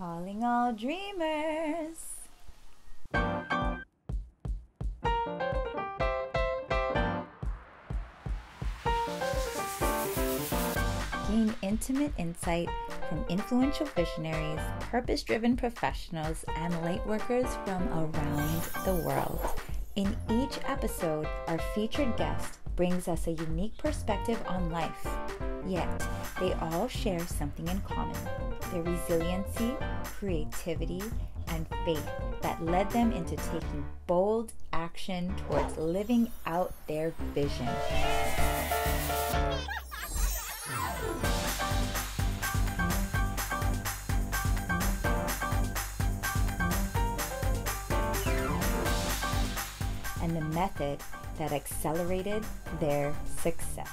Calling all dreamers. Gain intimate insight from influential visionaries, purpose driven professionals, and lightworkers from around the world. In each episode, our featured guest brings us a unique perspective on life. Yet, they all share something in common their resiliency, creativity, and faith that led them into taking bold action towards living out their vision. And the method that accelerated their success.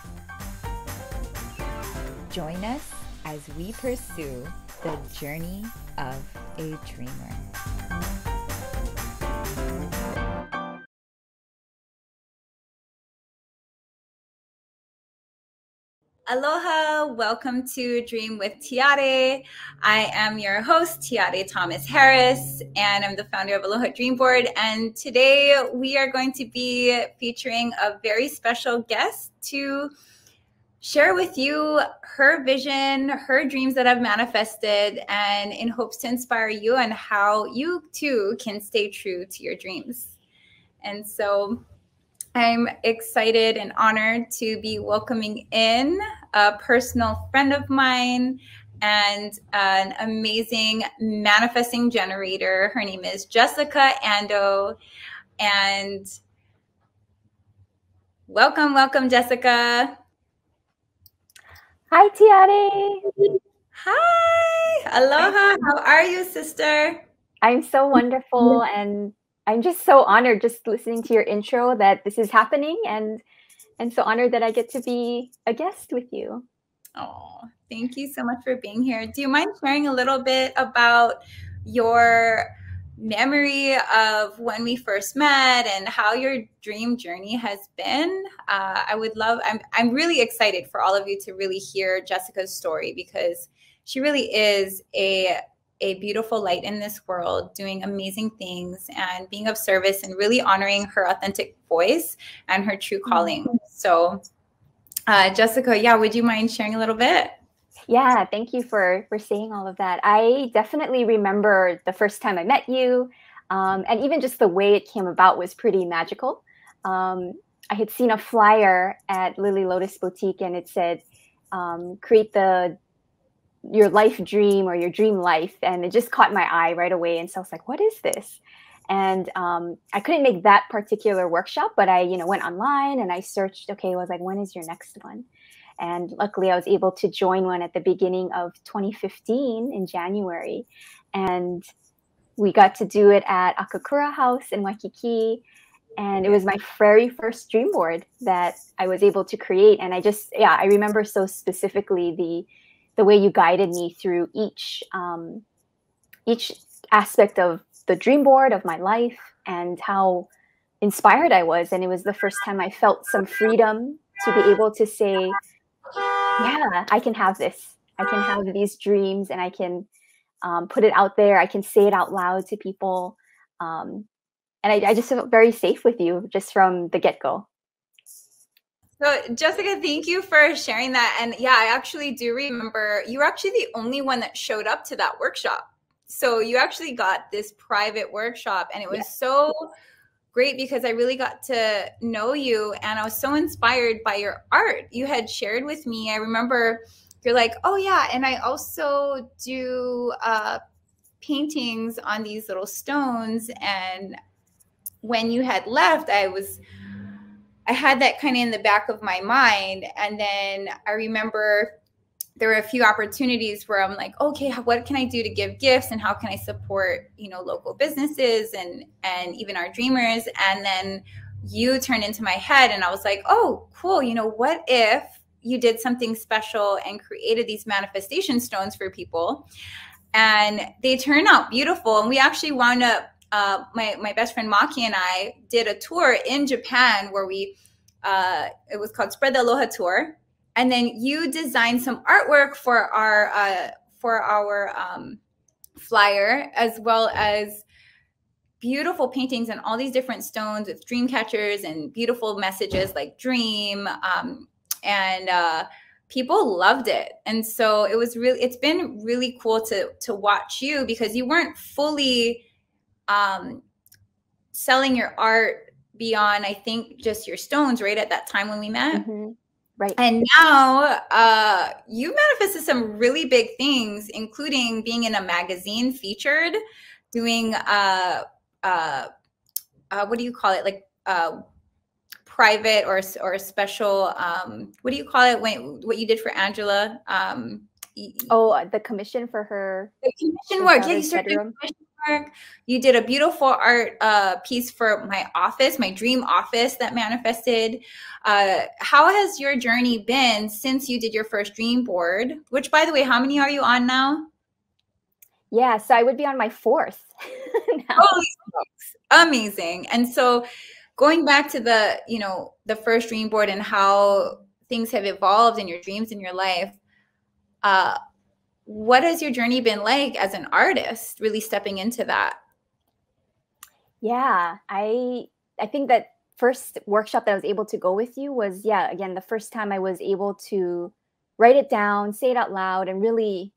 Join us as we pursue the journey of a dreamer. Aloha, welcome to Dream with Tiare. I am your host, Tiare Thomas Harris, and I'm the founder of Aloha Dream Board. And today we are going to be featuring a very special guest to share with you her vision, her dreams that have manifested, and in hopes to inspire you and how you too can stay true to your dreams. And so I'm excited and honored to be welcoming in a personal friend of mine and an amazing manifesting generator. Her name is Jessica Ando. And welcome, welcome, Jessica. Hi, Tiare. Hi. Aloha. How are you, sister? I'm so wonderful and I'm just so honored just listening to your intro that this is happening and and so honored that I get to be a guest with you. Oh, thank you so much for being here. Do you mind sharing a little bit about your memory of when we first met and how your dream journey has been? Uh, I would love. I'm I'm really excited for all of you to really hear Jessica's story because she really is a a beautiful light in this world, doing amazing things and being of service and really honoring her authentic voice and her true calling. Mm-hmm. So, uh, Jessica, yeah, would you mind sharing a little bit? Yeah, thank you for for saying all of that. I definitely remember the first time I met you, um, and even just the way it came about was pretty magical. Um, I had seen a flyer at Lily Lotus Boutique, and it said, um, "Create the your life dream or your dream life and it just caught my eye right away and so i was like what is this and um, i couldn't make that particular workshop but i you know went online and i searched okay I was like when is your next one and luckily i was able to join one at the beginning of 2015 in january. And we got to do it at akakura house in waikiki. And it was my very first dream board that i was able to create. And i just yeah i remember so specifically the the way you guided me through each um, each aspect of the dream board of my life and how inspired I was. And it was the first time I felt some freedom to be able to say, yeah, I can have this. I can have these dreams and I can um, put it out there. I can say it out loud to people. Um, and I, I just felt very safe with you just from the get go. So, Jessica, thank you for sharing that. And yeah, I actually do remember you were actually the only one that showed up to that workshop. So, you actually got this private workshop, and it was yeah. so great because I really got to know you and I was so inspired by your art. You had shared with me. I remember you're like, oh, yeah. And I also do uh, paintings on these little stones. And when you had left, I was I had that kind of in the back of my mind. And then I remember there were a few opportunities where I'm like, okay, what can I do to give gifts and how can I support, you know, local businesses and and even our dreamers? And then you turned into my head and I was like, oh, cool. You know, what if you did something special and created these manifestation stones for people? And they turn out beautiful. And we actually wound up uh, my my best friend Maki and I did a tour in Japan where we uh, it was called Spread the Aloha Tour, and then you designed some artwork for our uh, for our um, flyer as well as beautiful paintings and all these different stones with dream catchers and beautiful messages like dream um, and uh, people loved it and so it was really it's been really cool to to watch you because you weren't fully um, selling your art beyond i think just your stones right at that time when we met Mhm. Right. and now uh, you manifested some really big things, including being in a magazine featured, doing uh, uh, uh, what do you call it, like uh, private or or special. Um, what do you call it when what you did for Angela? Um, Oh, uh, the commission for her. the commission work. Yeah, you started commission work. You did a beautiful art uh, piece for my office, my dream office that manifested. Uh, how has your journey been since you did your first dream board? Which, by the way, how many are you on now? Yeah, so I would be on my fourth. Holy. Amazing. And so going back to the, you know, the first dream board and how things have evolved in your dreams in your life, uh, what has your journey been like as an artist, really stepping into that? Yeah, I I think that first workshop that I was able to go with you was yeah, again, the first time I was able to write it down, say it out loud and really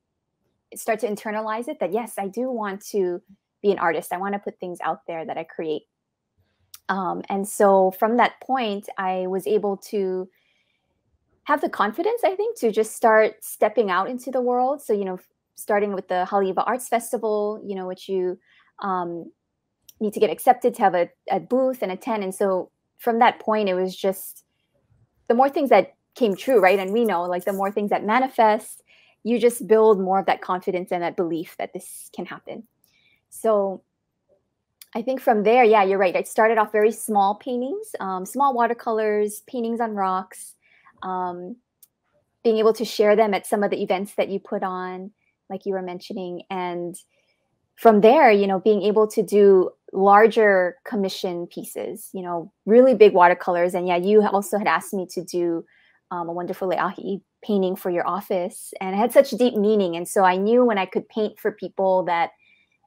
start to internalize it that yes, I do want to be an artist. I want to put things out there that I create. Um, and so from that point, I was able to have the confidence, I think, to just start stepping out into the world. So, you know, starting with the Haleiwa Arts Festival, you know, which you um, need to get accepted to have a, a booth and attend. And so from that point, it was just the more things that came true, right? And we know like the more things that manifest, you just build more of that confidence and that belief that this can happen. So I think from there, yeah, you're right. I started off very small paintings, um, small watercolors, paintings on rocks, um, being able to share them at some of the events that you put on, like you were mentioning. And from there, you know, being able to do larger commission pieces, you know, really big watercolors. And yeah, you also had asked me to do um, a wonderful leahi painting for your office, and it had such deep meaning. And so I knew when I could paint for people that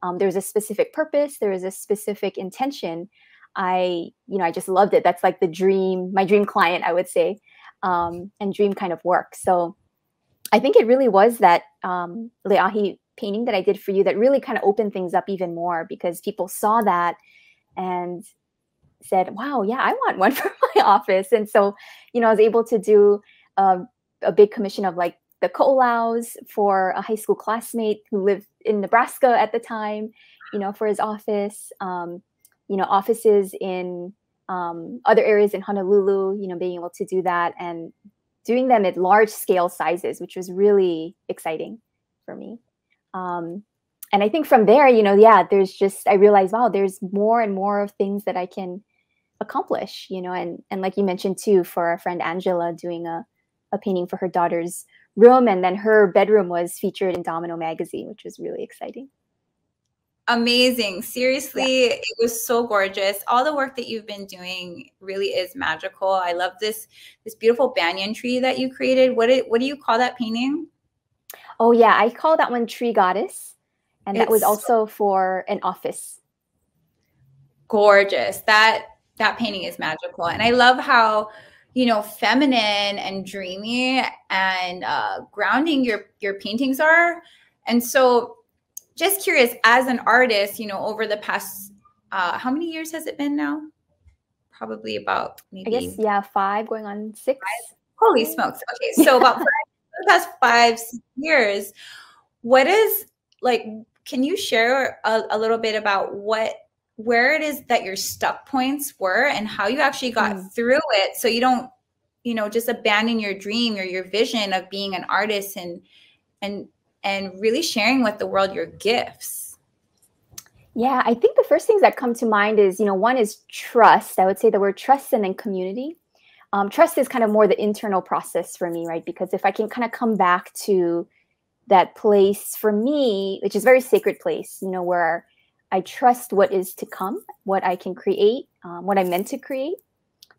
um, there's a specific purpose, there is a specific intention. I, you know, I just loved it. That's like the dream, my dream client, I would say, um, and dream kind of work. So I think it really was that um, leahi painting that I did for you that really kind of opened things up even more because people saw that and said, "Wow, yeah, I want one for my office." And so, you know, I was able to do um, a big commission of like the ko'olaus for a high school classmate who lived in Nebraska at the time, you know, for his office. Um, you know, offices in um, other areas in Honolulu, you know, being able to do that and doing them at large scale sizes, which was really exciting for me. Um, and I think from there, you know, yeah, there's just I realized, wow, there's more and more of things that I can accomplish, you know, and and like you mentioned too, for our friend Angela doing a a painting for her daughter's room, and then her bedroom was featured in Domino magazine, which was really exciting. Amazing. Seriously, yeah. it was so gorgeous. All the work that you've been doing really is magical. I love this this beautiful banyan tree that you created. What it, what do you call that painting? Oh yeah, I call that one Tree Goddess. And it's that was also for an office. Gorgeous. That that painting is magical. And I love how you know feminine and dreamy and uh, grounding your your paintings are and so just curious as an artist you know over the past uh, how many years has it been now? Probably about maybe i guess yeah five going on six. Five. holy smokes. Okay so about five, the past five years what is like can you share a, a little bit about what where it is that your stuck points were and how you actually got mm. through it? So you don't you know just abandon your dream or your vision of being an artist and and and really sharing with the world your gifts yeah i think the first things that come to mind is you know one is trust i would say the word trust and then community um, trust is kind of more the internal process for me right because if i can kind of come back to that place for me which is a very sacred place you know where I trust what is to come, what I can create, um, what I'm meant to create.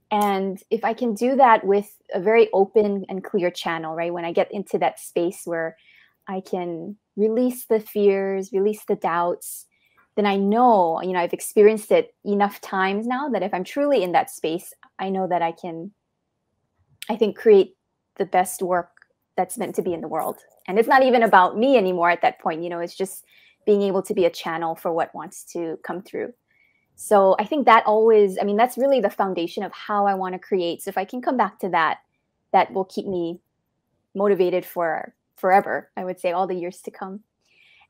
And if I can do that with a very open and clear channel, right? When I get into that space where I can release the fears, release the doubts, then I know, you know, I've experienced it enough times now that if I'm truly in that space, I know that I can, I think, create the best work that's meant to be in the world. And it's not even about me anymore at that point, you know, it's just being able to be a channel for what wants to come through. So I think that always, I mean, that's really the foundation of how I want to create. So if I can come back to that, that will keep me motivated for forever, I would say, all the years to come.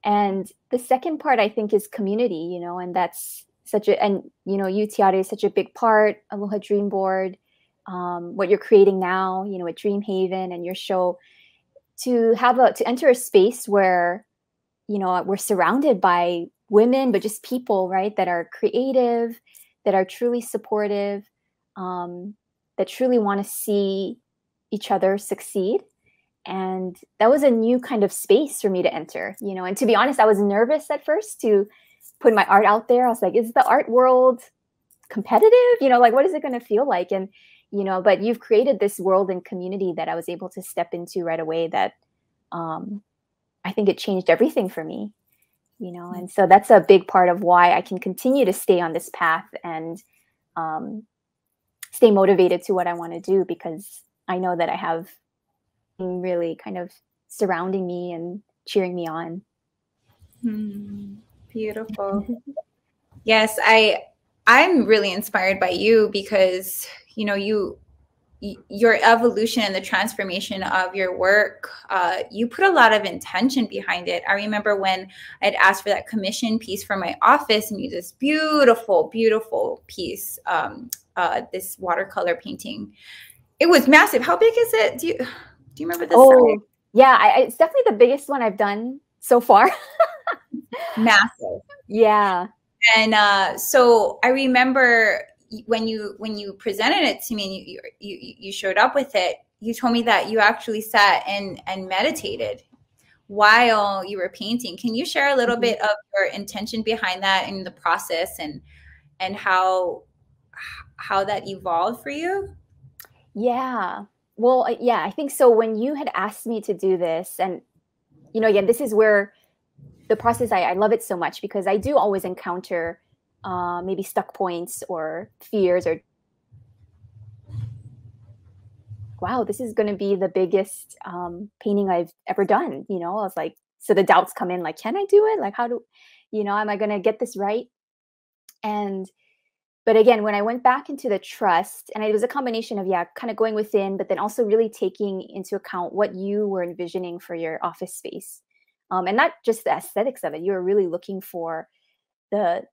And the second part, I think, is community, you know, and that's such a, and, you know, you Tiare is such a big part, Aloha Dream Board, um, what you're creating now, you know, at Dream Haven and your show, to have a, to enter a space where, you know, we're surrounded by women, but just people, right, that are creative, that are truly supportive, um, that truly want to see each other succeed and that was a new kind of space for me to enter you know? And to be honest i was nervous at first to put my art out there. I was like is the art world competitive? You know like what is it going to feel like? And you know but you've created this world and community that i was able to step into right away that um i think it changed everything for me you know? And so that's a big part of why i can continue to stay on this path and um stay motivated to what i want to do because i know that i have really kind of surrounding me and cheering me on. Hmm. Beautiful. yes, I I'm really inspired by you because you know you your evolution and the transformation of your work uh, you put a lot of intention behind it i remember when i'd asked for that commission piece for my office and you this beautiful beautiful piece um, uh, this watercolor painting it was massive how big is it do you do you remember this? Oh, yeah, I, it's definitely the biggest one I've done so far. Massive. Yeah. And uh, so I remember when you when you presented it to me and you, you you showed up with it, you told me that you actually sat and and meditated while you were painting. Can you share a little mm-hmm. bit of your intention behind that and the process and and how how that evolved for you? Yeah. Well, yeah, I think so. When you had asked me to do this, and you know, again, this is where the process I, I love it so much because I do always encounter uh, maybe stuck points or fears or wow, this is going to be the biggest um, painting I've ever done. You know, I was like, so the doubts come in, like, can I do it? Like, how do, you know, am I going to get this right? And but again when i went back into the trust and it was a combination of yeah kind of going within but then also really taking into account what you were envisioning for your office space. Um, and not just the aesthetics of it you were really looking for the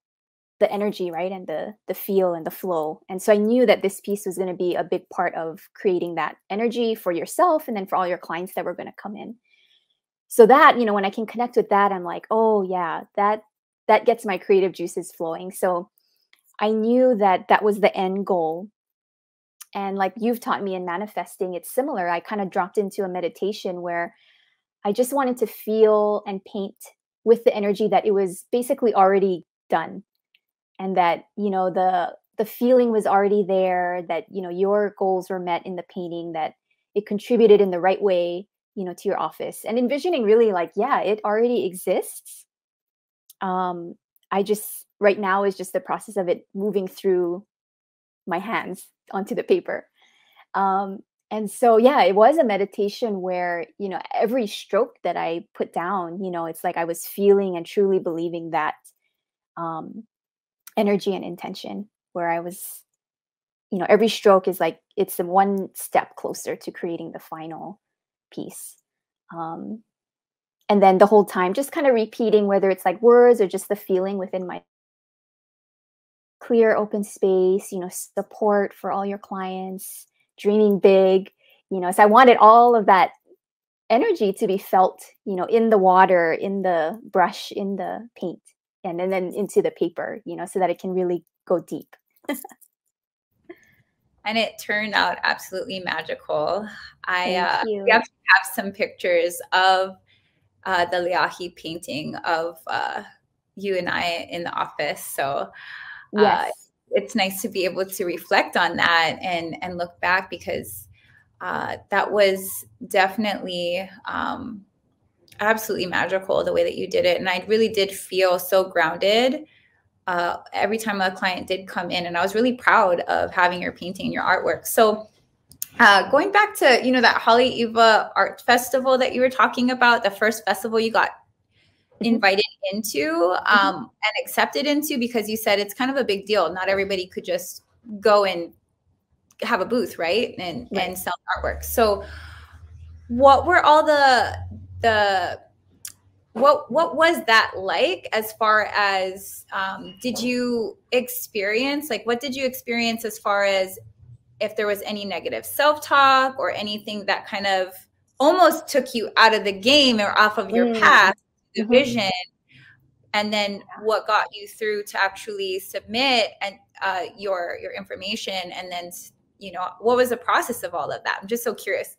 the energy right and the the feel and the flow. And so i knew that this piece was going to be a big part of creating that energy for yourself and then for all your clients that were going to come in. So that you know when i can connect with that i'm like oh yeah that that gets my creative juices flowing. So I knew that that was the end goal. And like you've taught me in manifesting, it's similar. I kind of dropped into a meditation where I just wanted to feel and paint with the energy that it was basically already done. And that, you know, the the feeling was already there, that, you know, your goals were met in the painting, that it contributed in the right way, you know, to your office. And envisioning really like, yeah, it already exists. Um, I just right now is just the process of it moving through my hands onto the paper. Um, and so, yeah, it was a meditation where, you know, every stroke that I put down, you know, it's like I was feeling and truly believing that um, energy and intention, where I was, you know, every stroke is like it's the one step closer to creating the final piece. Um, and then the whole time, just kind of repeating whether it's like words or just the feeling within my clear open space, you know, support for all your clients, dreaming big, you know. So I wanted all of that energy to be felt, you know, in the water, in the brush, in the paint, and, and then into the paper, you know, so that it can really go deep. and it turned out absolutely magical. I uh, we have, have some pictures of uh, the Leahi painting of uh, you and I in the office. So uh, yes. It's nice to be able to reflect on that and and look back because uh, that was definitely um, absolutely magical the way that you did it. And I really did feel so grounded uh, every time a client did come in. And I was really proud of having your painting and your artwork. So uh, going back to, you know, that Haleiwa Art Festival that you were talking about, the first festival you got mm-hmm. invited into mm-hmm. um, and accepted into because you said it's kind of a big deal. Not everybody could just go and have a booth, right? And right. and sell artwork. So what were all the the what what was that like as far as um, did you experience like what did you experience as far as if there was any negative self-talk or anything that kind of almost took you out of the game or off of your mm. path the mm-hmm. vision and then what got you through to actually submit and uh, your your information and then you know what was the process of all of that i'm just so curious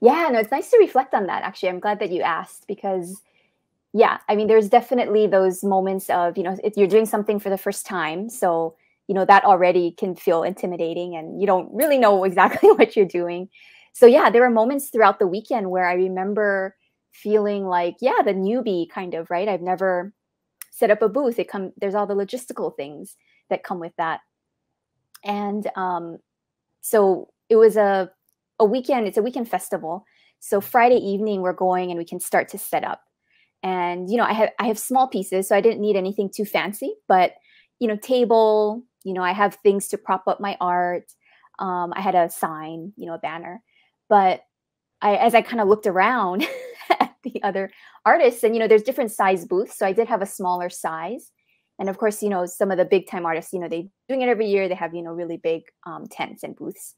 yeah no it's nice to reflect on that actually i'm glad that you asked because yeah i mean there's definitely those moments of you know if you're doing something for the first time so you know that already can feel intimidating and you don't really know exactly what you're doing. So yeah there were moments throughout the weekend where i remember feeling like yeah the newbie kind of right? I've never set up a booth. It come there's all the logistical things that come with that. And um so it was a a weekend it's a weekend festival. So friday evening we're going and we can start to set up. And you know i have i have small pieces so i didn't need anything too fancy but you know table you know i have things to prop up my art. Um, i had a sign you know a banner. But i as i kind of looked around at the other artists and you know there's different size booths so i did have a smaller size. And of course you know some of the big time artists you know they doing it every year. They have you know really big um, tents and booths.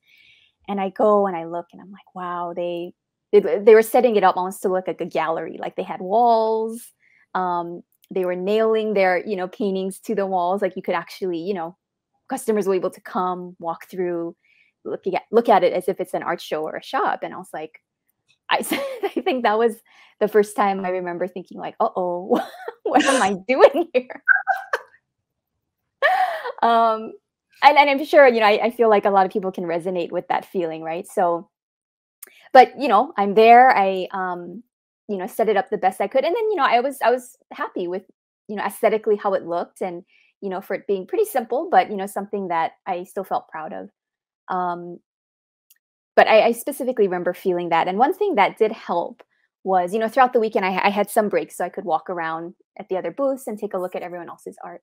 And i go and i look and i'm like wow they they, they were setting it up almost to look like a gallery. Like they had walls. Um, they were nailing their you know paintings to the walls. Like you could actually you know customers were able to come walk through look at look at it as if it's an art show or a shop. And i was like i i think that was the first time i remember thinking like uh-oh what am i doing here? Um and, and i'm sure you know I, I feel like a lot of people can resonate with that feeling right? So but you know i'm there. I um you know set it up the best i could. And then you know i was i was happy with you know aesthetically how it looked and you know for it being pretty simple but you know something that i still felt proud of um but I, I specifically remember feeling that and one thing that did help was you know throughout the weekend I, I, had some breaks so i could walk around at the other booths and take a look at everyone else's art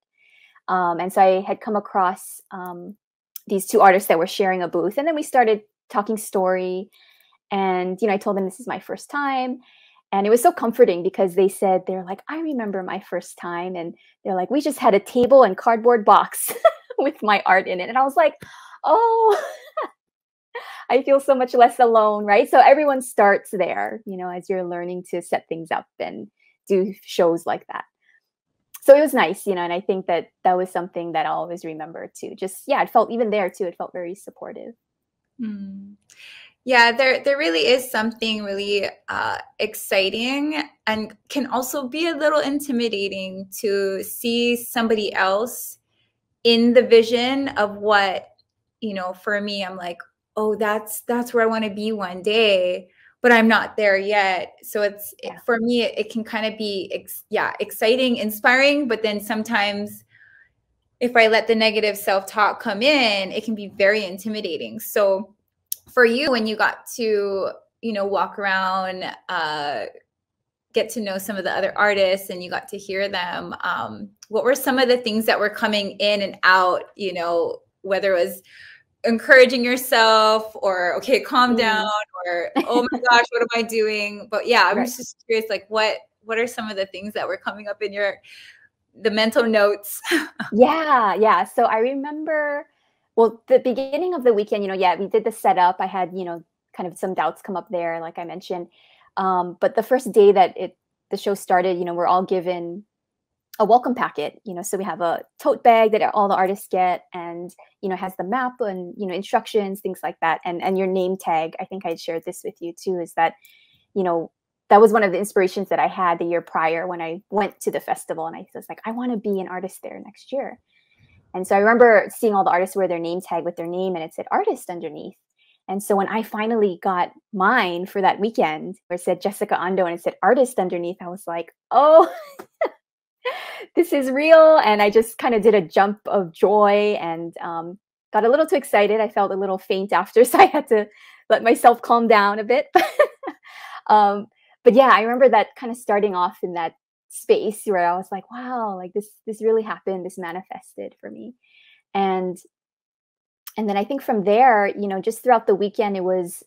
um, and so i had come across um, these two artists that were sharing a booth and then we started talking story and you know i told them this is my first time and it was so comforting because they said they're like i remember my first time and they're like we just had a table and cardboard box with my art in it. And i was like oh i feel so much less alone right? So everyone starts there you know as you're learning to set things up and do shows like that. So it was nice you know and i think that that was something that i'll always remember too. Just yeah it felt even there too it felt very supportive. Mm. Yeah, there there really is something really uh, exciting and can also be a little intimidating to see somebody else in the vision of what you know. For me, I'm like, oh, that's that's where I want to be one day, but I'm not there yet. So it's yeah. for me, it, it can kind of be ex- yeah, exciting, inspiring, but then sometimes if I let the negative self talk come in, it can be very intimidating. So for you when you got to you know walk around uh get to know some of the other artists and you got to hear them um what were some of the things that were coming in and out you know whether it was encouraging yourself or okay calm mm. down or oh my gosh what am i doing but yeah i'm right. just curious like what what are some of the things that were coming up in your the mental notes yeah yeah so i remember well the beginning of the weekend you know yeah we did the setup. I had you know kind of some doubts come up there like i mentioned. Um, but the first day that it the show started you know we're all given a welcome packet you know so we have a tote bag that all the artists get and you know has the map and you know instructions things like that. And and your name tag i think i shared this with you too is that you know that was one of the inspirations that i had the year prior when i went to the festival and i was like i want to be an artist there next year and so I remember seeing all the artists wear their name tag with their name and it said artist underneath. And so when I finally got mine for that weekend, where it said Jessica Ando and it said artist underneath, I was like, oh, this is real. And I just kind of did a jump of joy and um, got a little too excited. I felt a little faint after, so I had to let myself calm down a bit. um, but yeah, I remember that kind of starting off in that space where I was like, wow, like this this really happened, this manifested for me. And and then I think from there, you know, just throughout the weekend it was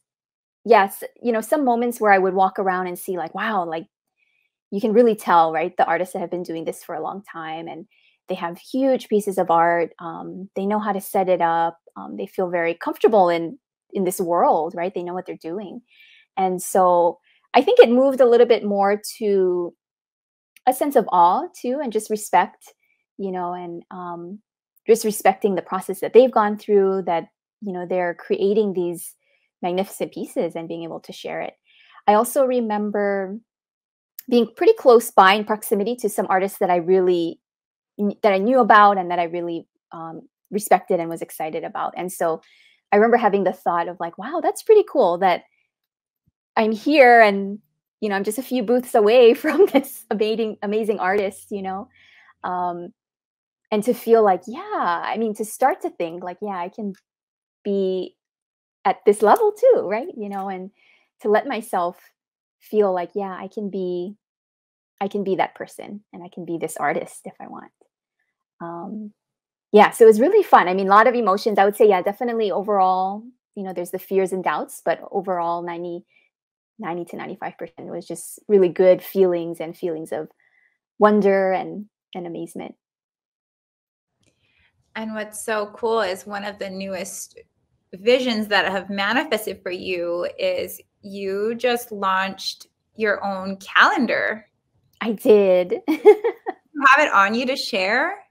yes, you know, some moments where I would walk around and see like, wow, like you can really tell, right? The artists that have been doing this for a long time and they have huge pieces of art. Um, they know how to set it up. Um, they feel very comfortable in in this world, right? They know what they're doing. And so I think it moved a little bit more to a sense of awe too, and just respect, you know, and um, just respecting the process that they've gone through. That you know they're creating these magnificent pieces and being able to share it. I also remember being pretty close by in proximity to some artists that I really that I knew about and that I really um, respected and was excited about. And so I remember having the thought of like, wow, that's pretty cool that I'm here and you know I'm just a few booths away from this amazing amazing artist, you know. Um, and to feel like, yeah, I mean, to start to think like, yeah, I can be at this level too, right? You know, and to let myself feel like, yeah, I can be, I can be that person and I can be this artist if I want. Um, yeah, so it was really fun. I mean, a lot of emotions. I would say, yeah, definitely overall, you know, there's the fears and doubts, but overall 90, 90 to 95% was just really good feelings and feelings of wonder and, and amazement. And what's so cool is one of the newest visions that have manifested for you is you just launched your own calendar. I did. have it on you to share?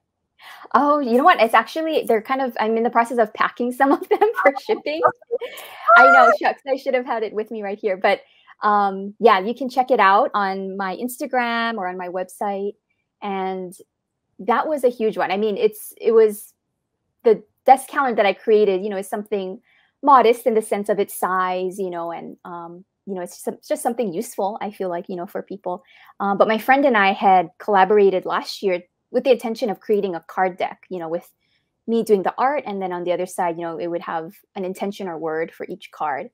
Oh, you know what? It's actually they're kind of I'm in the process of packing some of them for shipping. I know, shucks, I should have had it with me right here. But um yeah, you can check it out on my Instagram or on my website. And that was a huge one. I mean, it's it was the desk calendar that I created, you know, is something modest in the sense of its size, you know, and um, you know, it's just, it's just something useful. I feel like, you know, for people. Um, but my friend and I had collaborated last year with the intention of creating a card deck, you know, with me doing the art, and then on the other side, you know, it would have an intention or word for each card.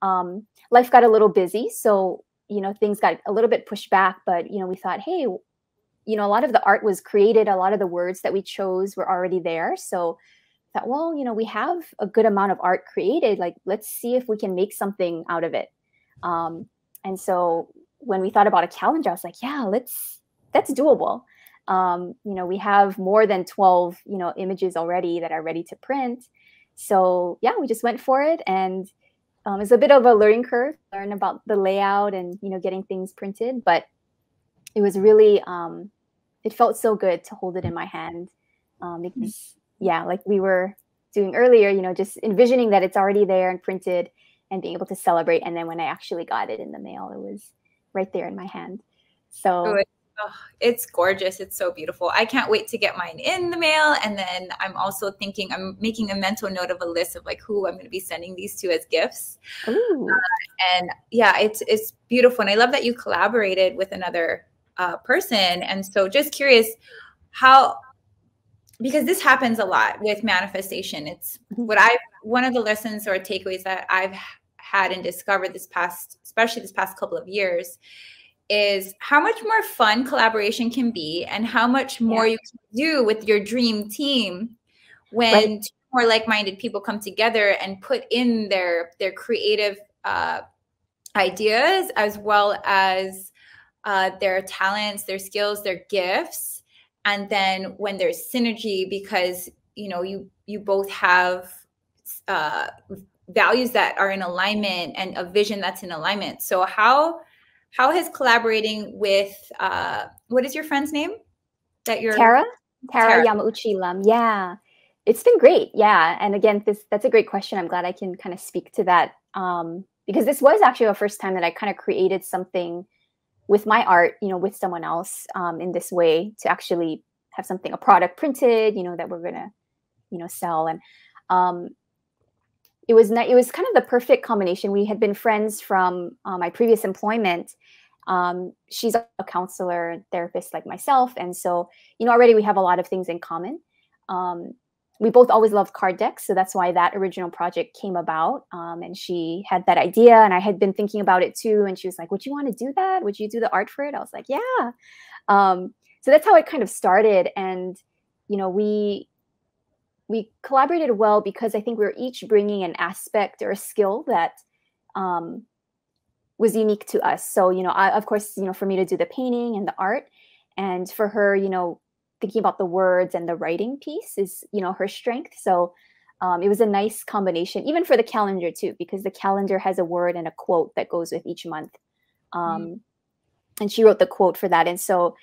Um, life got a little busy, so you know, things got a little bit pushed back. But you know, we thought, hey, you know, a lot of the art was created, a lot of the words that we chose were already there, so I thought, well, you know, we have a good amount of art created. Like, let's see if we can make something out of it. Um, and so when we thought about a calendar, I was like, yeah, let's that's doable. Um, you know, we have more than 12, you know, images already that are ready to print. So yeah, we just went for it. And um, it's a bit of a learning curve, learn about the layout and, you know, getting things printed. But it was really, um, it felt so good to hold it in my hand um, because yeah, like we were doing earlier, you know, just envisioning that it's already there and printed and being able to celebrate. And then when I actually got it in the mail, it was right there in my hand. So oh, oh, it's gorgeous. It's so beautiful. I can't wait to get mine in the mail. And then I'm also thinking, I'm making a mental note of a list of like who I'm going to be sending these to as gifts. Uh, and yeah, it's, it's beautiful. And I love that you collaborated with another uh, person. And so just curious, how because this happens a lot with manifestation. It's mm-hmm. what I one of the lessons or takeaways that I've had and discovered this past, especially this past couple of years, is how much more fun collaboration can be and how much more yeah. you can do with your dream team when right. more like-minded people come together and put in their their creative uh, ideas as well as uh, their talents, their skills, their gifts and then when there's synergy because you know you you both have uh, values that are in alignment and a vision that's in alignment so how how has collaborating with uh, what is your friend's name that you're tara tara, tara. yamauchi lam yeah it's been great yeah and again this that's a great question i'm glad i can kind of speak to that um, because this was actually the first time that i kind of created something with my art, you know, with someone else um, in this way to actually have something, a product printed, you know, that we're gonna, you know, sell. And um, it was not, it was kind of the perfect combination. We had been friends from uh, my previous employment. Um, she's a counselor, therapist like myself, and so you know already we have a lot of things in common. Um, we both always loved card decks, so that's why that original project came about. Um, and she had that idea, and I had been thinking about it too. And she was like, "Would you want to do that? Would you do the art for it?" I was like, "Yeah." Um, so that's how it kind of started, and you know we we collaborated well because I think we were each bringing an aspect or a skill that um, was unique to us. So, you know, I, of course, you know, for me to do the painting and the art, and for her, you know, thinking about the words and the writing piece is, you know, her strength. So, um, it was a nice combination, even for the calendar too, because the calendar has a word and a quote that goes with each month. Um, mm. And she wrote the quote for that, and so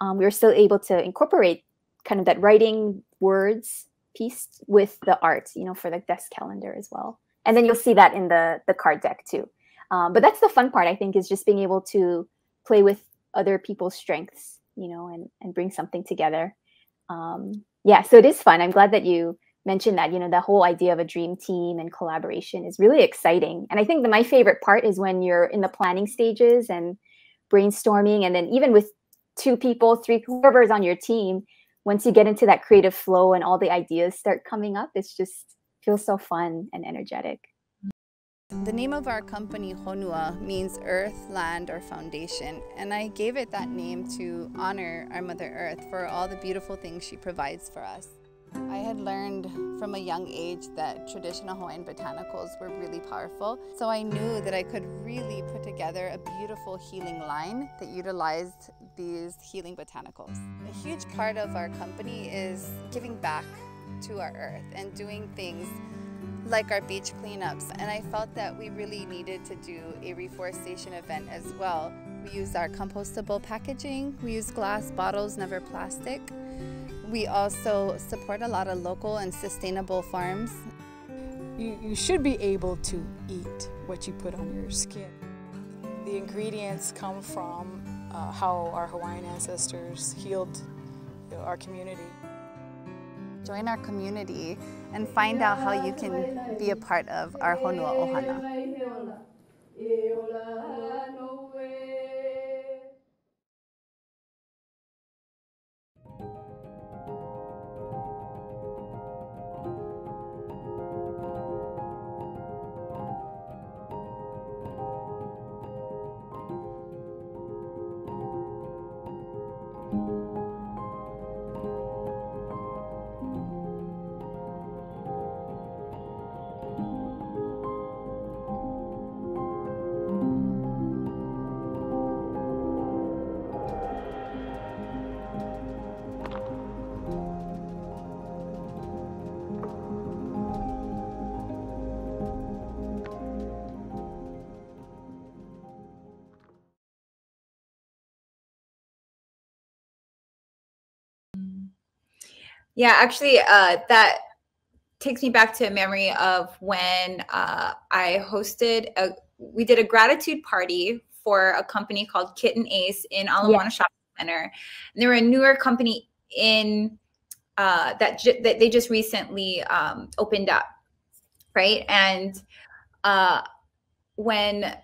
um, we were still able to incorporate kind of that writing words piece with the art, you know, for the desk calendar as well. And then you'll see that in the the card deck too. Um, but that's the fun part, I think, is just being able to play with other people's strengths, you know, and and bring something together. Um, yeah, so it is fun. I'm glad that you mentioned that. You know, the whole idea of a dream team and collaboration is really exciting. And I think that my favorite part is when you're in the planning stages and brainstorming, and then even with two people, three, whoever on your team, once you get into that creative flow and all the ideas start coming up, it's just feels so fun and energetic. The name of our company, Honua, means earth, land, or foundation, and I gave it that name to honor our Mother Earth for all the beautiful things she provides for us. I had learned from a young age that traditional Hawaiian botanicals were really powerful, so I knew that I could really put together a beautiful healing line that utilized these healing botanicals. A huge part of our company is giving back to our earth and doing things like our beach cleanups, and I felt that we really needed to do a reforestation event as well. We use our compostable packaging, we use glass bottles, never plastic. We also support a lot of local and sustainable farms. You, you should be able to eat what you put on your skin. The ingredients come from uh, how our Hawaiian ancestors healed you know, our community. Join our community and find out how you can be a part of our Honua Ohana. Yeah, actually, uh, that takes me back to a memory of when uh, I hosted a. We did a gratitude party for a company called Kit and Ace in Ala Moana yeah. Shopping Center, and they were a newer company in uh, that j- that they just recently um, opened up, right? And uh, when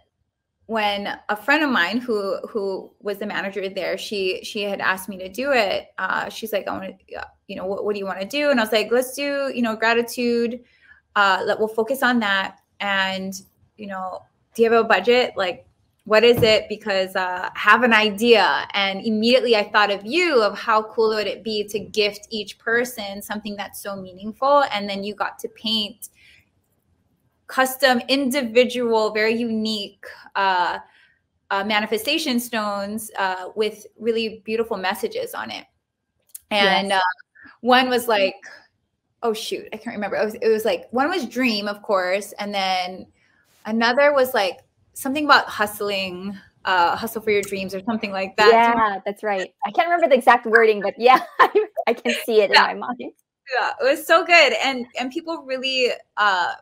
when a friend of mine who who was the manager there she she had asked me to do it uh, she's like i want to uh, you know what, what do you want to do? And i was like let's do you know gratitude uh let we'll focus on that and you know do you have a budget? Like what is it? Because uh have an idea. And immediately i thought of you of how cool would it be to gift each person something that's so meaningful and then you got to paint custom, individual, very unique uh, uh, manifestation stones uh, with really beautiful messages on it. And yes. Uh, one was like, oh shoot, I can't remember. It was, it was like one was dream, of course, and then another was like something about hustling. Uh, hustle for your dreams or something like that. Yeah, that's right. I can't remember the exact wording, but yeah, I can see it yeah. in my mind. Yeah, it was so good, and and people really uh,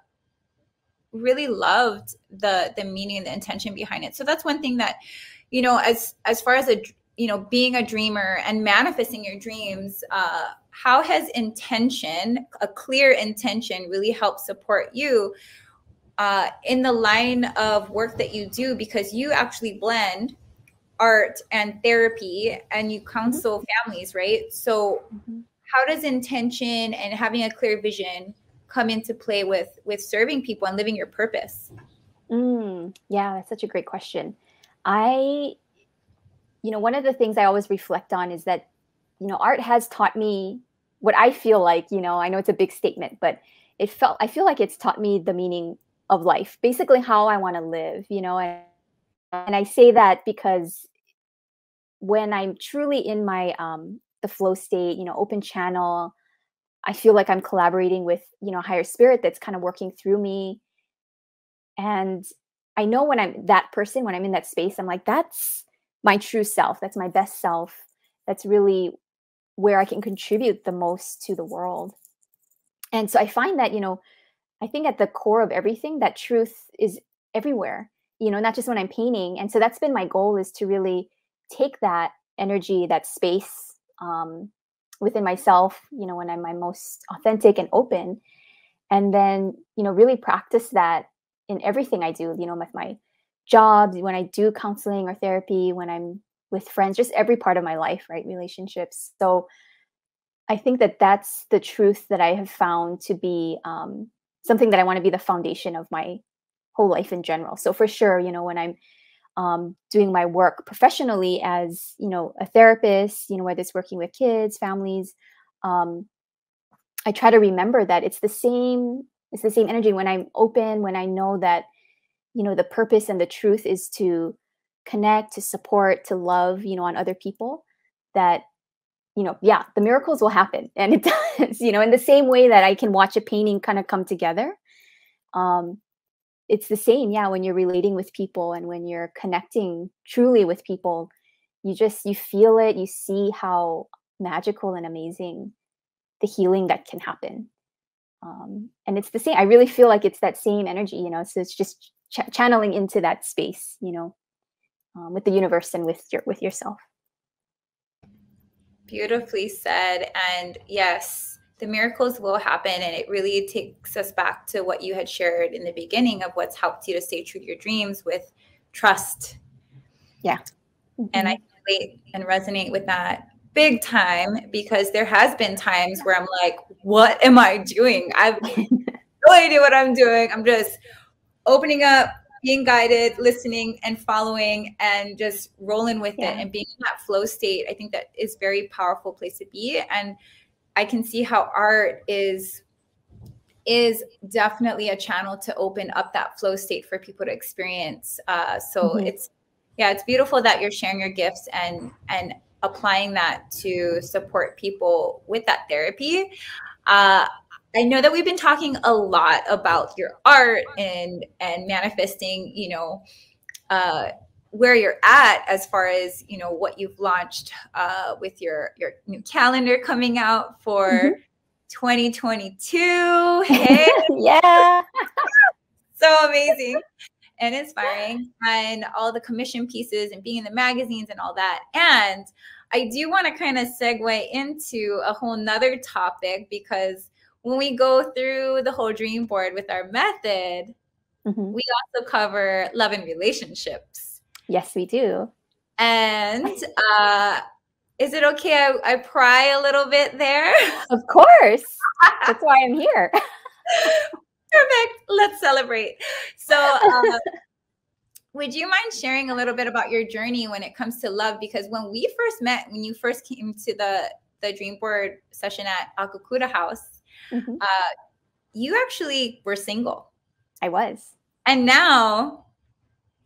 really loved the the meaning and the intention behind it. So that's one thing that, you know, as as far as a you know being a dreamer and manifesting your dreams uh, how has intention a clear intention really helped support you uh, in the line of work that you do because you actually blend art and therapy and you counsel mm-hmm. families right so mm-hmm. how does intention and having a clear vision come into play with with serving people and living your purpose? Mm, yeah that's such a great question. I you know, one of the things I always reflect on is that, you know, art has taught me what I feel like, you know, I know it's a big statement, but it felt, I feel like it's taught me the meaning of life, basically how I want to live, you know, and, and I say that because when I'm truly in my, um, the flow state, you know, open channel, I feel like I'm collaborating with, you know, higher spirit that's kind of working through me. And I know when I'm that person, when I'm in that space, I'm like, that's, my true self. That's my best self. That's really where I can contribute the most to the world. And so I find that, you know, I think at the core of everything, that truth is everywhere, you know, not just when I'm painting. And so that's been my goal is to really take that energy, that space um, within myself, you know, when I'm my most authentic and open. And then, you know, really practice that in everything I do, you know, with my jobs, when I do counseling or therapy, when I'm with friends, just every part of my life, right? Relationships. So I think that that's the truth that I have found to be um, something that I want to be the foundation of my whole life in general. So for sure, you know, when I'm um, doing my work professionally as, you know, a therapist, you know, whether it's working with kids, families, um, I try to remember that it's the same, it's the same energy when I'm open, when I know that you know the purpose and the truth is to connect to support to love you know on other people that you know yeah the miracles will happen and it does you know in the same way that i can watch a painting kind of come together um it's the same yeah when you're relating with people and when you're connecting truly with people you just you feel it you see how magical and amazing the healing that can happen. Um, and it's the same i really feel like it's that same energy you know so it's just ch- channeling into that space you know um, with the universe and with your with yourself. Beautifully said and yes the miracles will happen and it really takes us back to what you had shared in the beginning of what's helped you to stay true to your dreams with trust yeah mm-hmm. and i relate and resonate with that big time because there has been times where i'm like what am i doing i've no idea what i'm doing i'm just opening up, being guided, listening and following and just rolling with yeah. it and being in that flow state. I think that is very powerful place to be. And I can see how art is is definitely a channel to open up that flow state for people to experience. Uh, so mm-hmm. it's yeah, it's beautiful that you're sharing your gifts and and applying that to support people with that therapy. Uh, I know that we've been talking a lot about your art and and manifesting, you know, uh, where you're at as far as you know what you've launched uh, with your your new calendar coming out for mm-hmm. 2022. Hey, yeah, so amazing and inspiring, and all the commission pieces and being in the magazines and all that. And I do want to kind of segue into a whole nother topic because when we go through the whole dream board with our method, mm-hmm. we also cover love and relationships. Yes, we do. And uh, is it okay I, I pry a little bit there? Of course. That's why I'm here. Perfect. Let's celebrate. So, uh, would you mind sharing a little bit about your journey when it comes to love? Because when we first met, when you first came to the the dream board session at Akakura House, mm-hmm. uh, you actually were single. I was. And now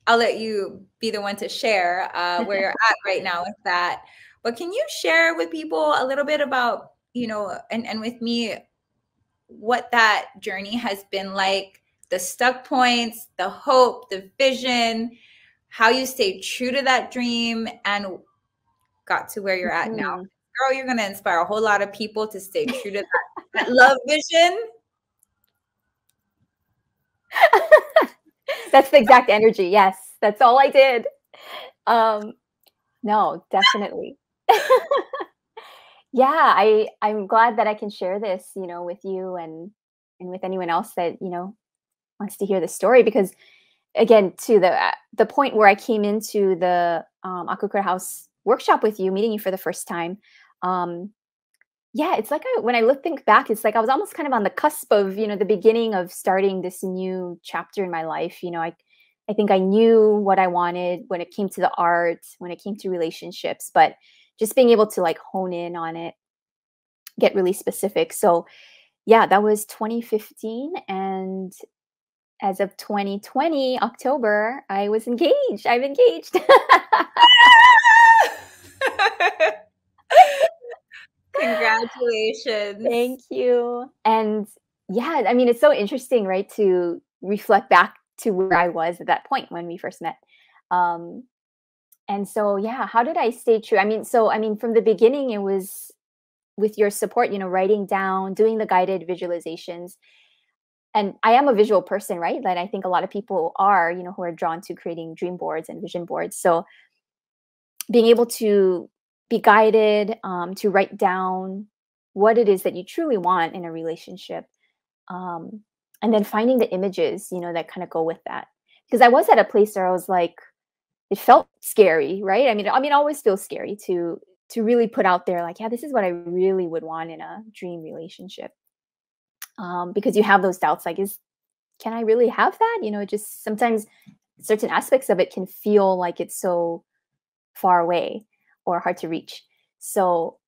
I'll let you be the one to share uh, where you're at right now with that. But can you share with people a little bit about, you know, and, and with me, what that journey has been like, the stuck points, the hope, the vision, how you stayed true to that dream and got to where you're at mm-hmm. now? Girl, you're going to inspire a whole lot of people to stay true to that love vision. that's the exact energy. Yes, that's all I did. Um, No, definitely. yeah, I I'm glad that I can share this, you know, with you and and with anyone else that, you know, wants to hear the story because again, to the uh, the point where I came into the um Akukura House workshop with you, meeting you for the first time, um yeah, it's like I, when I look think back, it's like I was almost kind of on the cusp of, you know, the beginning of starting this new chapter in my life. You know, I I think I knew what I wanted when it came to the art, when it came to relationships, but just being able to like hone in on it, get really specific. So, yeah, that was 2015 and as of 2020 October, I was engaged. I'm engaged. Congratulations. Thank you. And yeah, I mean, it's so interesting, right, to reflect back to where I was at that point when we first met. Um, and so, yeah, how did I stay true? I mean, so, I mean, from the beginning, it was with your support, you know, writing down, doing the guided visualizations. And I am a visual person, right? That I think a lot of people are, you know, who are drawn to creating dream boards and vision boards. So, being able to be guided um, to write down what it is that you truly want in a relationship um, and then finding the images you know that kind of go with that. Because i was at a place where i was like it felt scary right? I mean i mean it always feels scary to to really put out there like yeah this is what i really would want in a dream relationship. Um, because you have those doubts like is can i really have that? You know just sometimes certain aspects of it can feel like it's so far away or hard to reach. So,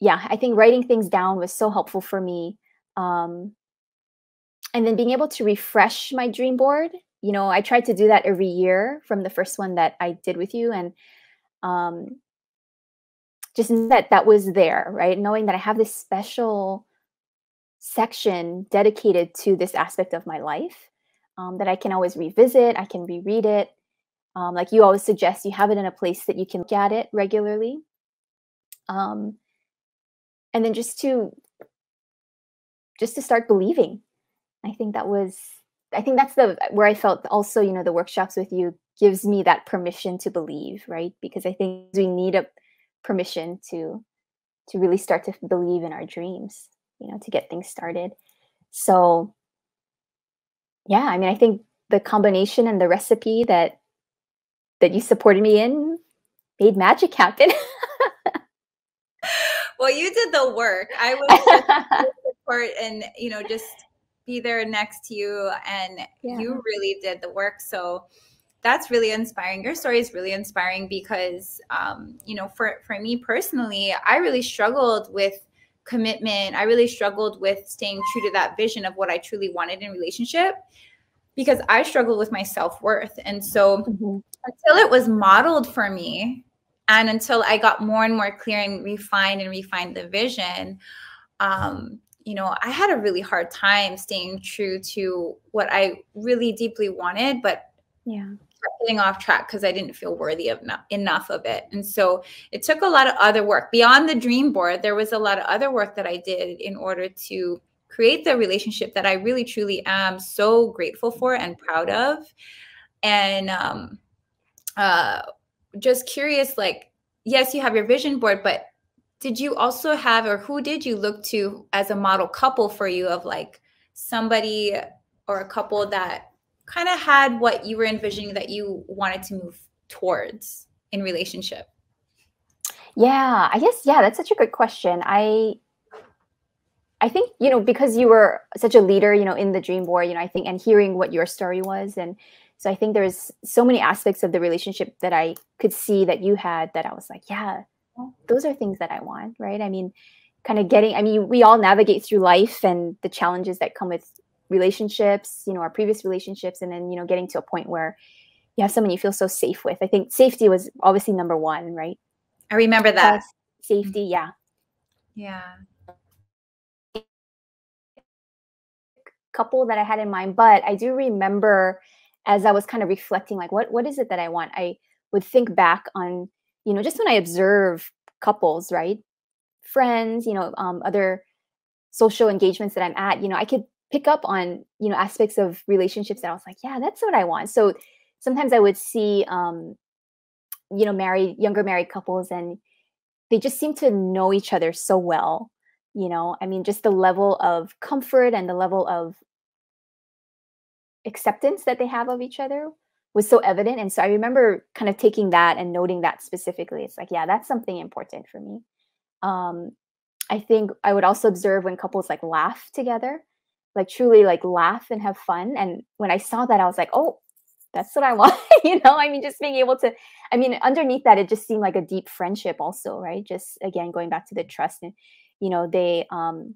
yeah, I think writing things down was so helpful for me. Um, and then being able to refresh my dream board. You know, I tried to do that every year from the first one that I did with you, and um, just that that was there, right? Knowing that I have this special section dedicated to this aspect of my life um, that I can always revisit. I can reread it. Um, like you always suggest, you have it in a place that you can look at it regularly. Um, and then just to just to start believing. I think that was I think that's the where I felt also, you know, the workshops with you gives me that permission to believe, right? Because I think we need a permission to to really start to believe in our dreams, you know, to get things started. So yeah, I mean, I think the combination and the recipe that that you supported me in made magic happen. well, you did the work. I was support and you know just be there next to you, and yeah. you really did the work. So that's really inspiring. Your story is really inspiring because um, you know for for me personally, I really struggled with commitment. I really struggled with staying true to that vision of what I truly wanted in relationship because I struggled with my self worth. And so mm-hmm. until it was modeled for me, and until I got more and more clear and refined and refined the vision, um, you know, I had a really hard time staying true to what I really deeply wanted, but yeah, getting off track because I didn't feel worthy of enough, enough of it. And so it took a lot of other work beyond the dream board. There was a lot of other work that I did in order to create the relationship that I really truly am so grateful for and proud of. And um, uh, just curious, like, yes, you have your vision board, but did you also have, or who did you look to as a model couple for you of like somebody or a couple that kind of had what you were envisioning that you wanted to move towards in relationship? Yeah, I guess, yeah, that's such a good question. I, I think, you know, because you were such a leader, you know, in the dream board, you know, I think, and hearing what your story was. And so I think there's so many aspects of the relationship that I could see that you had that I was like, yeah, those are things that I want, right? I mean, kind of getting, I mean, we all navigate through life and the challenges that come with relationships, you know, our previous relationships, and then, you know, getting to a point where you have someone you feel so safe with. I think safety was obviously number one, right? I remember that. safety, yeah. Yeah. Couple that I had in mind, but I do remember as I was kind of reflecting, like, what what is it that I want? I would think back on, you know, just when I observe couples, right, friends, you know, um, other social engagements that I'm at, you know, I could pick up on, you know, aspects of relationships that I was like, yeah, that's what I want. So sometimes I would see um, you know married younger married couples and they just seem to know each other so well you know i mean just the level of comfort and the level of acceptance that they have of each other was so evident. And so i remember kind of taking that and noting that specifically. It's like yeah that's something important for me. Um i think i would also observe when couples like laugh together like truly like laugh and have fun. And when i saw that i was like oh that's what i want you know? I mean just being able to i mean underneath that it just seemed like a deep friendship also right? Just again going back to the trust and you know they um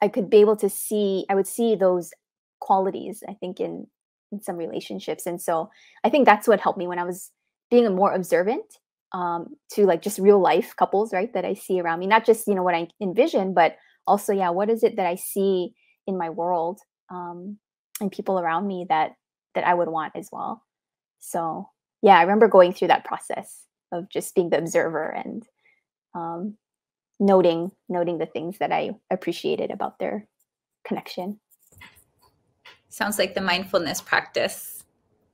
i could be able to see i would see those qualities i think in in some relationships and so i think that's what helped me when i was being a more observant um, to like just real life couples right that i see around me not just you know what i envision but also yeah what is it that i see in my world um, and people around me that that i would want as well. So yeah i remember going through that process of just being the observer and um, noting noting the things that i appreciated about their connection Sounds like the mindfulness practice.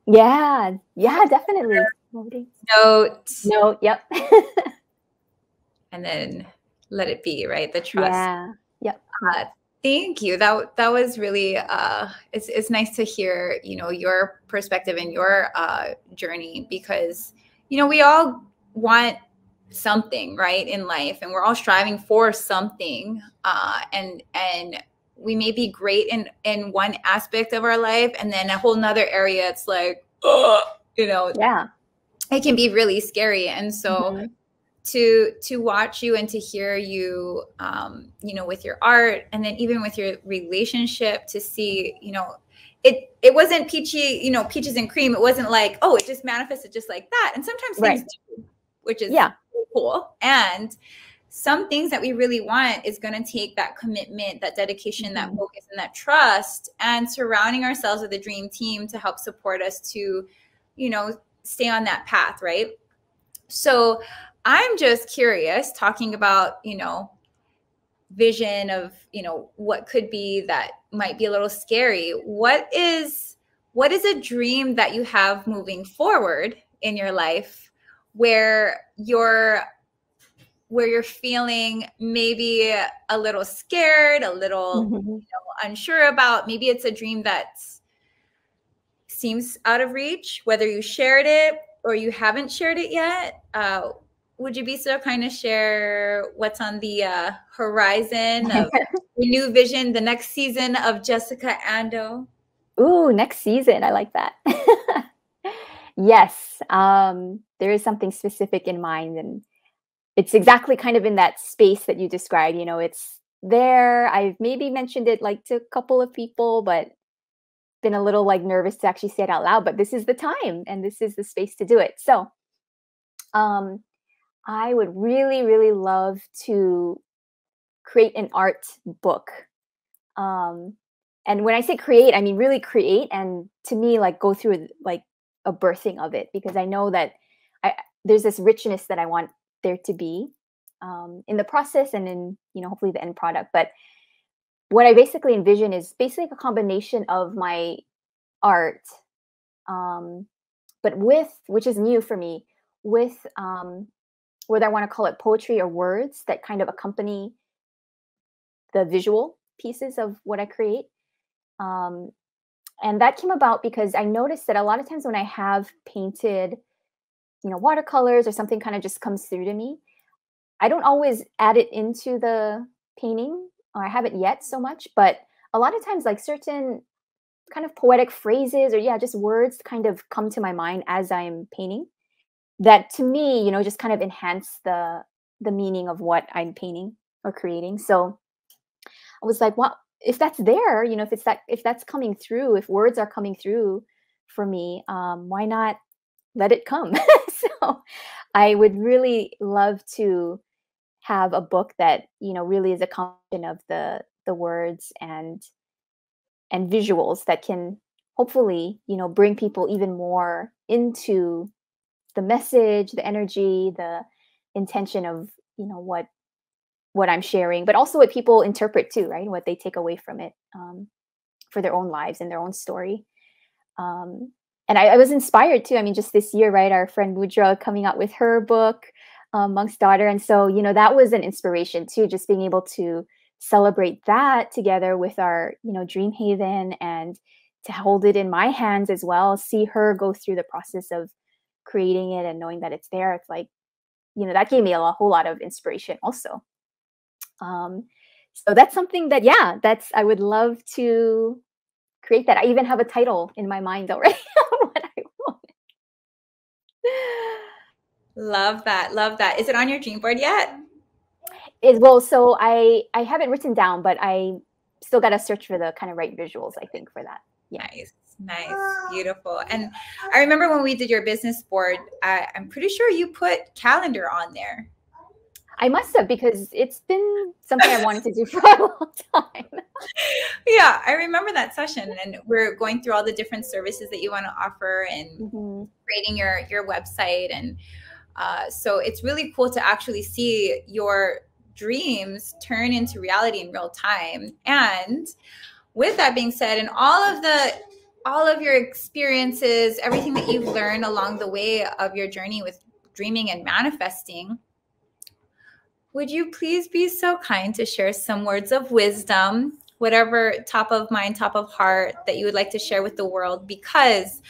Yeah, yeah, definitely. Note. Note, yep. and then let it be, right? The trust. Yeah. Yep. Uh, thank you. That that was really uh it's it's nice to hear, you know, your perspective and your uh journey because you know, we all want something, right, in life and we're all striving for something. Uh and and we may be great in in one aspect of our life and then a whole nother area it's like oh, you know? Yeah. It can be really scary. And so mm-hmm. to to watch you and to hear you um you know with your art and then even with your relationship to see you know it it wasn't peachy you know peaches and cream. It wasn't like oh it just manifested just like that. And sometimes right. things do which is yeah. cool. And some things that we really want is going to take that commitment, that dedication, that mm-hmm. focus, and that trust, and surrounding ourselves with a dream team to help support us to, you know, stay on that path, right? So I'm just curious, talking about, you know, vision of, you know, what could be that might be a little scary. What is what is a dream that you have moving forward in your life where you're where you're feeling maybe a little scared, a little mm-hmm. you know, unsure about. Maybe it's a dream that seems out of reach, whether you shared it or you haven't shared it yet. Uh, would you be so kind to share what's on the uh, horizon of the new vision, the next season of Jessica Ando? Ooh, next season. I like that. yes, um, there is something specific in mind, and it's exactly kind of in that space that you described. You know, it's there. I've maybe mentioned it like to a couple of people, but been a little like nervous to actually say it out loud. But this is the time and this is the space to do it. So, um, I would really, really love to create an art book. Um, and when I say create, I mean really create, and to me, like go through like a birthing of it because I know that I there's this richness that I want there to be um, in the process and in you know hopefully the end product but what i basically envision is basically a combination of my art um, but with which is new for me with um, whether i want to call it poetry or words that kind of accompany the visual pieces of what i create um, and that came about because i noticed that a lot of times when i have painted you know watercolors or something kind of just comes through to me. I don't always add it into the painting or i haven't yet so much but a lot of times like certain kind of poetic phrases or yeah just words kind of come to my mind as i'm painting that to me you know just kind of enhance the the meaning of what i'm painting or creating. So i was like well if that's there you know if it's that if that's coming through if words are coming through for me um why not let it come. so I would really love to have a book that, you know, really is a combination of the the words and and visuals that can hopefully, you know, bring people even more into the message, the energy, the intention of, you know, what what I'm sharing, but also what people interpret too, right? What they take away from it um, for their own lives and their own story. Um, and I, I, was inspired too. I mean, just this year, right? Our friend Mudra coming out with her book, um, Monk's Daughter, and so you know that was an inspiration too. Just being able to celebrate that together with our you know Dream Haven and to hold it in my hands as well. See her go through the process of creating it and knowing that it's there. It's like you know that gave me a whole lot of inspiration also. Um, so that's something that yeah, that's I would love to create that. I even have a title in my mind already. what I want. Love that. Love that. Is it on your dream board yet? Is well, so I I haven't written down, but I still got to search for the kind of right visuals. I think for that. Yeah. Nice. Nice, beautiful. And I remember when we did your business board, I, I'm pretty sure you put calendar on there. I must have because it's been something I wanted to do for a long time. yeah, I remember that session, and we're going through all the different services that you want to offer and mm-hmm. creating your your website, and uh, so it's really cool to actually see your dreams turn into reality in real time. And with that being said, and all of the all of your experiences, everything that you've learned along the way of your journey with dreaming and manifesting would you please be so kind to share some words of wisdom, whatever top of mind, top of heart that you would like to share with the world? Because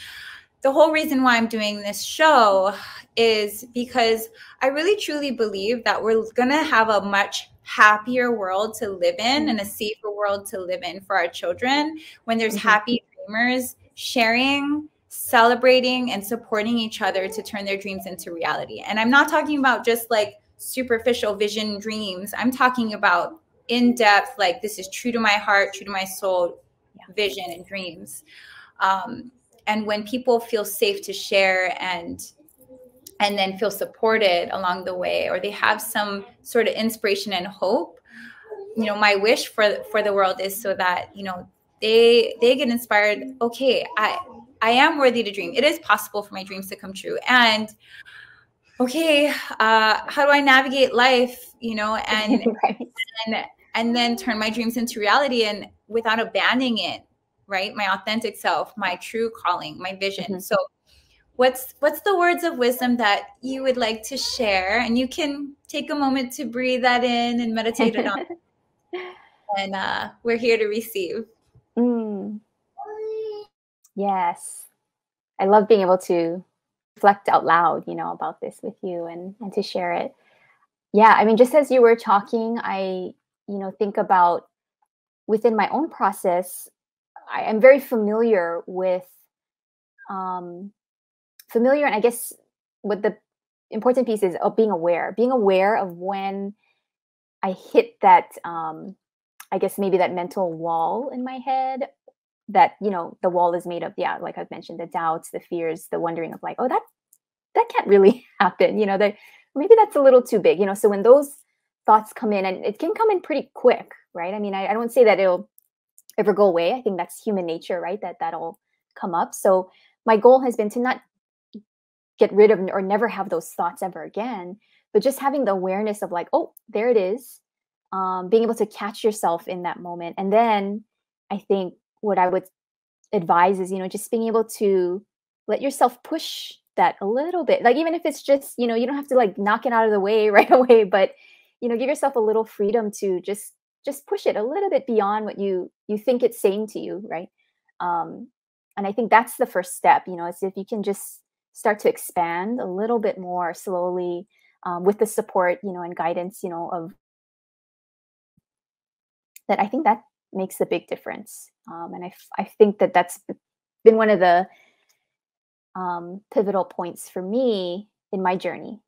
the whole reason why I'm doing this show is because I really truly believe that we're going to have a much happier world to live in and a safer world to live in for our children when there's mm-hmm. happy dreamers sharing celebrating and supporting each other to turn their dreams into reality. And I'm not talking about just like superficial vision dreams. I'm talking about in depth, like this is true to my heart, true to my soul yeah. vision and dreams. Um, and when people feel safe to share and and then feel supported along the way or they have some sort of inspiration and hope you know my wish for for the world is so that you know they they get inspired okay i i am worthy to dream. It is possible for my dreams to come true. And okay, uh, how do I navigate life, you know, and, right. and and then turn my dreams into reality and without abandoning it, right? My authentic self, my true calling, my vision. Mm-hmm. So what's what's the words of wisdom that you would like to share? And you can take a moment to breathe that in and meditate it on. and uh, we're here to receive. Mm. Yes. I love being able to reflect out loud, you know, about this with you and and to share it. Yeah, I mean, just as you were talking, I, you know, think about within my own process, I am very familiar with um familiar and I guess what the important piece is of being aware, being aware of when I hit that um I guess maybe that mental wall in my head that you know the wall is made of yeah like i've mentioned the doubts the fears the wondering of like oh that that can't really happen you know that maybe that's a little too big you know so when those thoughts come in and it can come in pretty quick right? I mean i, I don't say that it'll ever go away i think that's human nature right that that'll come up so my goal has been to not get rid of or never have those thoughts ever again but just having the awareness of like oh there it is um, being able to catch yourself in that moment and then i think what I would advise is, you know, just being able to let yourself push that a little bit. Like even if it's just, you know, you don't have to like knock it out of the way right away, but you know, give yourself a little freedom to just just push it a little bit beyond what you you think it's saying to you, right? Um and I think that's the first step, you know, is if you can just start to expand a little bit more slowly um, with the support, you know, and guidance, you know, of that I think that makes a big difference. Um, and I, I think that that's been one of the um, pivotal points for me in my journey.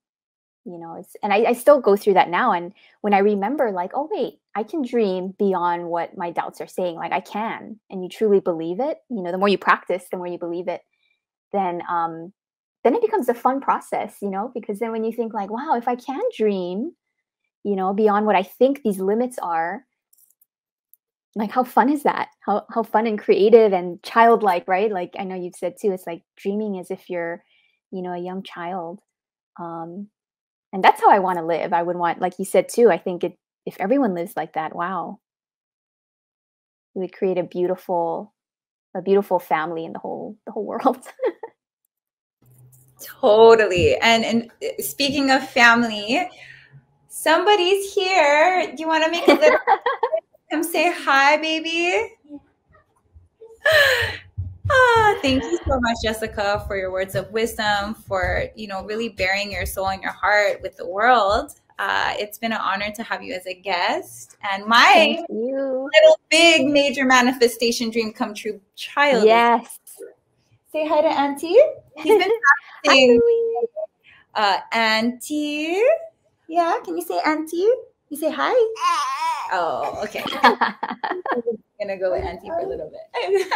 You know, it's, and I, I still go through that now. And when I remember, like, oh, wait, I can dream beyond what my doubts are saying. Like, I can, and you truly believe it. You know, the more you practice, the more you believe it. Then, um, then it becomes a fun process. You know, because then when you think like, wow, if I can dream, you know, beyond what I think these limits are, like how fun is that how how fun and creative and childlike right like i know you've said too it's like dreaming as if you're you know a young child um and that's how i want to live i would want like you said too i think it if everyone lives like that wow it would create a beautiful a beautiful family in the whole the whole world Totally. And and eh, speaking of family, somebody's here. Do you want to make a little come say hi, baby? Ah, thank you so much, Jessica, for your words of wisdom, for you know really bearing your soul and your heart with the world. Uh, it's been an honor to have you as a guest, and my little big major manifestation dream come true child. Yes. Say hi to Auntie. He's been practicing. uh, Auntie. Yeah, can you say Auntie? You say hi. Oh, okay. Gonna go with Auntie for a little bit.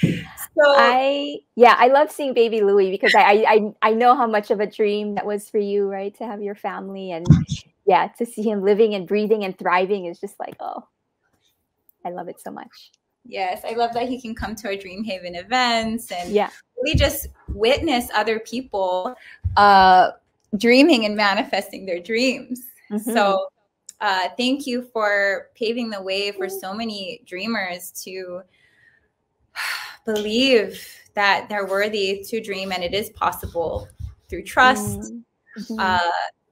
so I yeah, I love seeing baby Louie because I, I I know how much of a dream that was for you, right? To have your family and yeah, to see him living and breathing and thriving is just like, oh, I love it so much. Yes, I love that he can come to our Dream Haven events and yeah. really just witness other people uh, dreaming and manifesting their dreams. Mm-hmm. So, uh, thank you for paving the way for so many dreamers to believe that they're worthy to dream and it is possible through trust. Mm-hmm. Uh,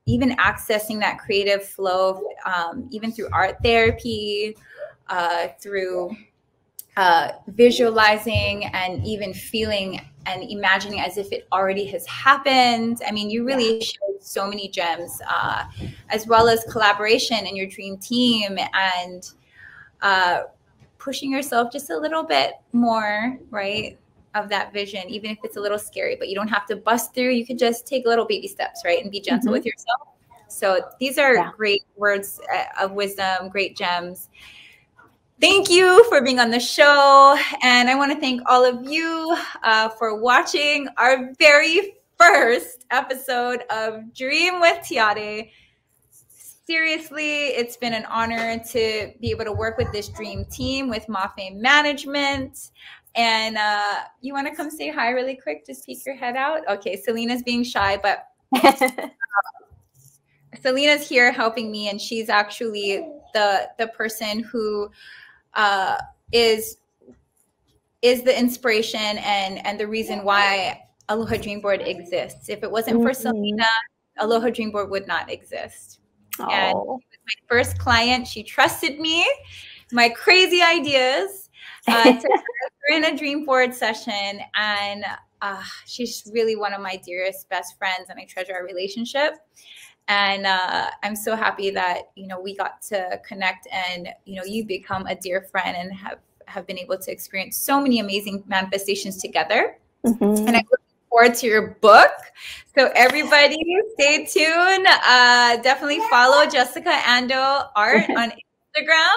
even accessing that creative flow, um, even through art therapy, uh, through uh, visualizing and even feeling and imagining as if it already has happened. I mean, you really showed so many gems, uh, as well as collaboration in your dream team and uh, pushing yourself just a little bit more, right? Of that vision, even if it's a little scary, but you don't have to bust through. You can just take little baby steps, right? And be gentle mm-hmm. with yourself. So these are yeah. great words uh, of wisdom, great gems thank you for being on the show. And I want to thank all of you uh, for watching our very first episode of Dream with Tiare. Seriously, it's been an honor to be able to work with this dream team with Mafe Management. And uh, you want to come say hi really quick? Just peek your head out. Okay, Selena's being shy, but Selena's here helping me, and she's actually the the person who uh, is is the inspiration and and the reason why Aloha Dreamboard exists. If it wasn't for mm-hmm. Selena, Aloha Dreamboard would not exist. Oh. And my first client. She trusted me, my crazy ideas. Uh, to her in a dream board session, and uh, she's really one of my dearest best friends, and I treasure our relationship and uh, i'm so happy that you know we got to connect and you know you've become a dear friend and have have been able to experience so many amazing manifestations together. Mm-hmm. and i look forward to your book. So everybody stay tuned. Uh, definitely follow jessica ando art on instagram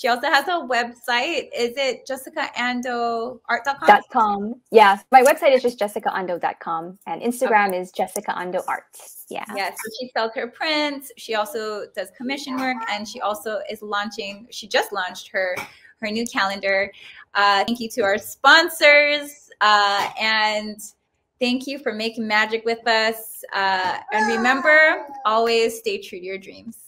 she also has a website. Is it jessicaandoart.com? Com. Yeah. My website is just jessicaando.com and Instagram okay. is Jessica Ando Art. Yeah. Yeah. So she sells her prints. She also does commission work and she also is launching, she just launched her her new calendar. Uh, thank you to our sponsors. Uh, and thank you for making magic with us. Uh, and remember, always stay true to your dreams.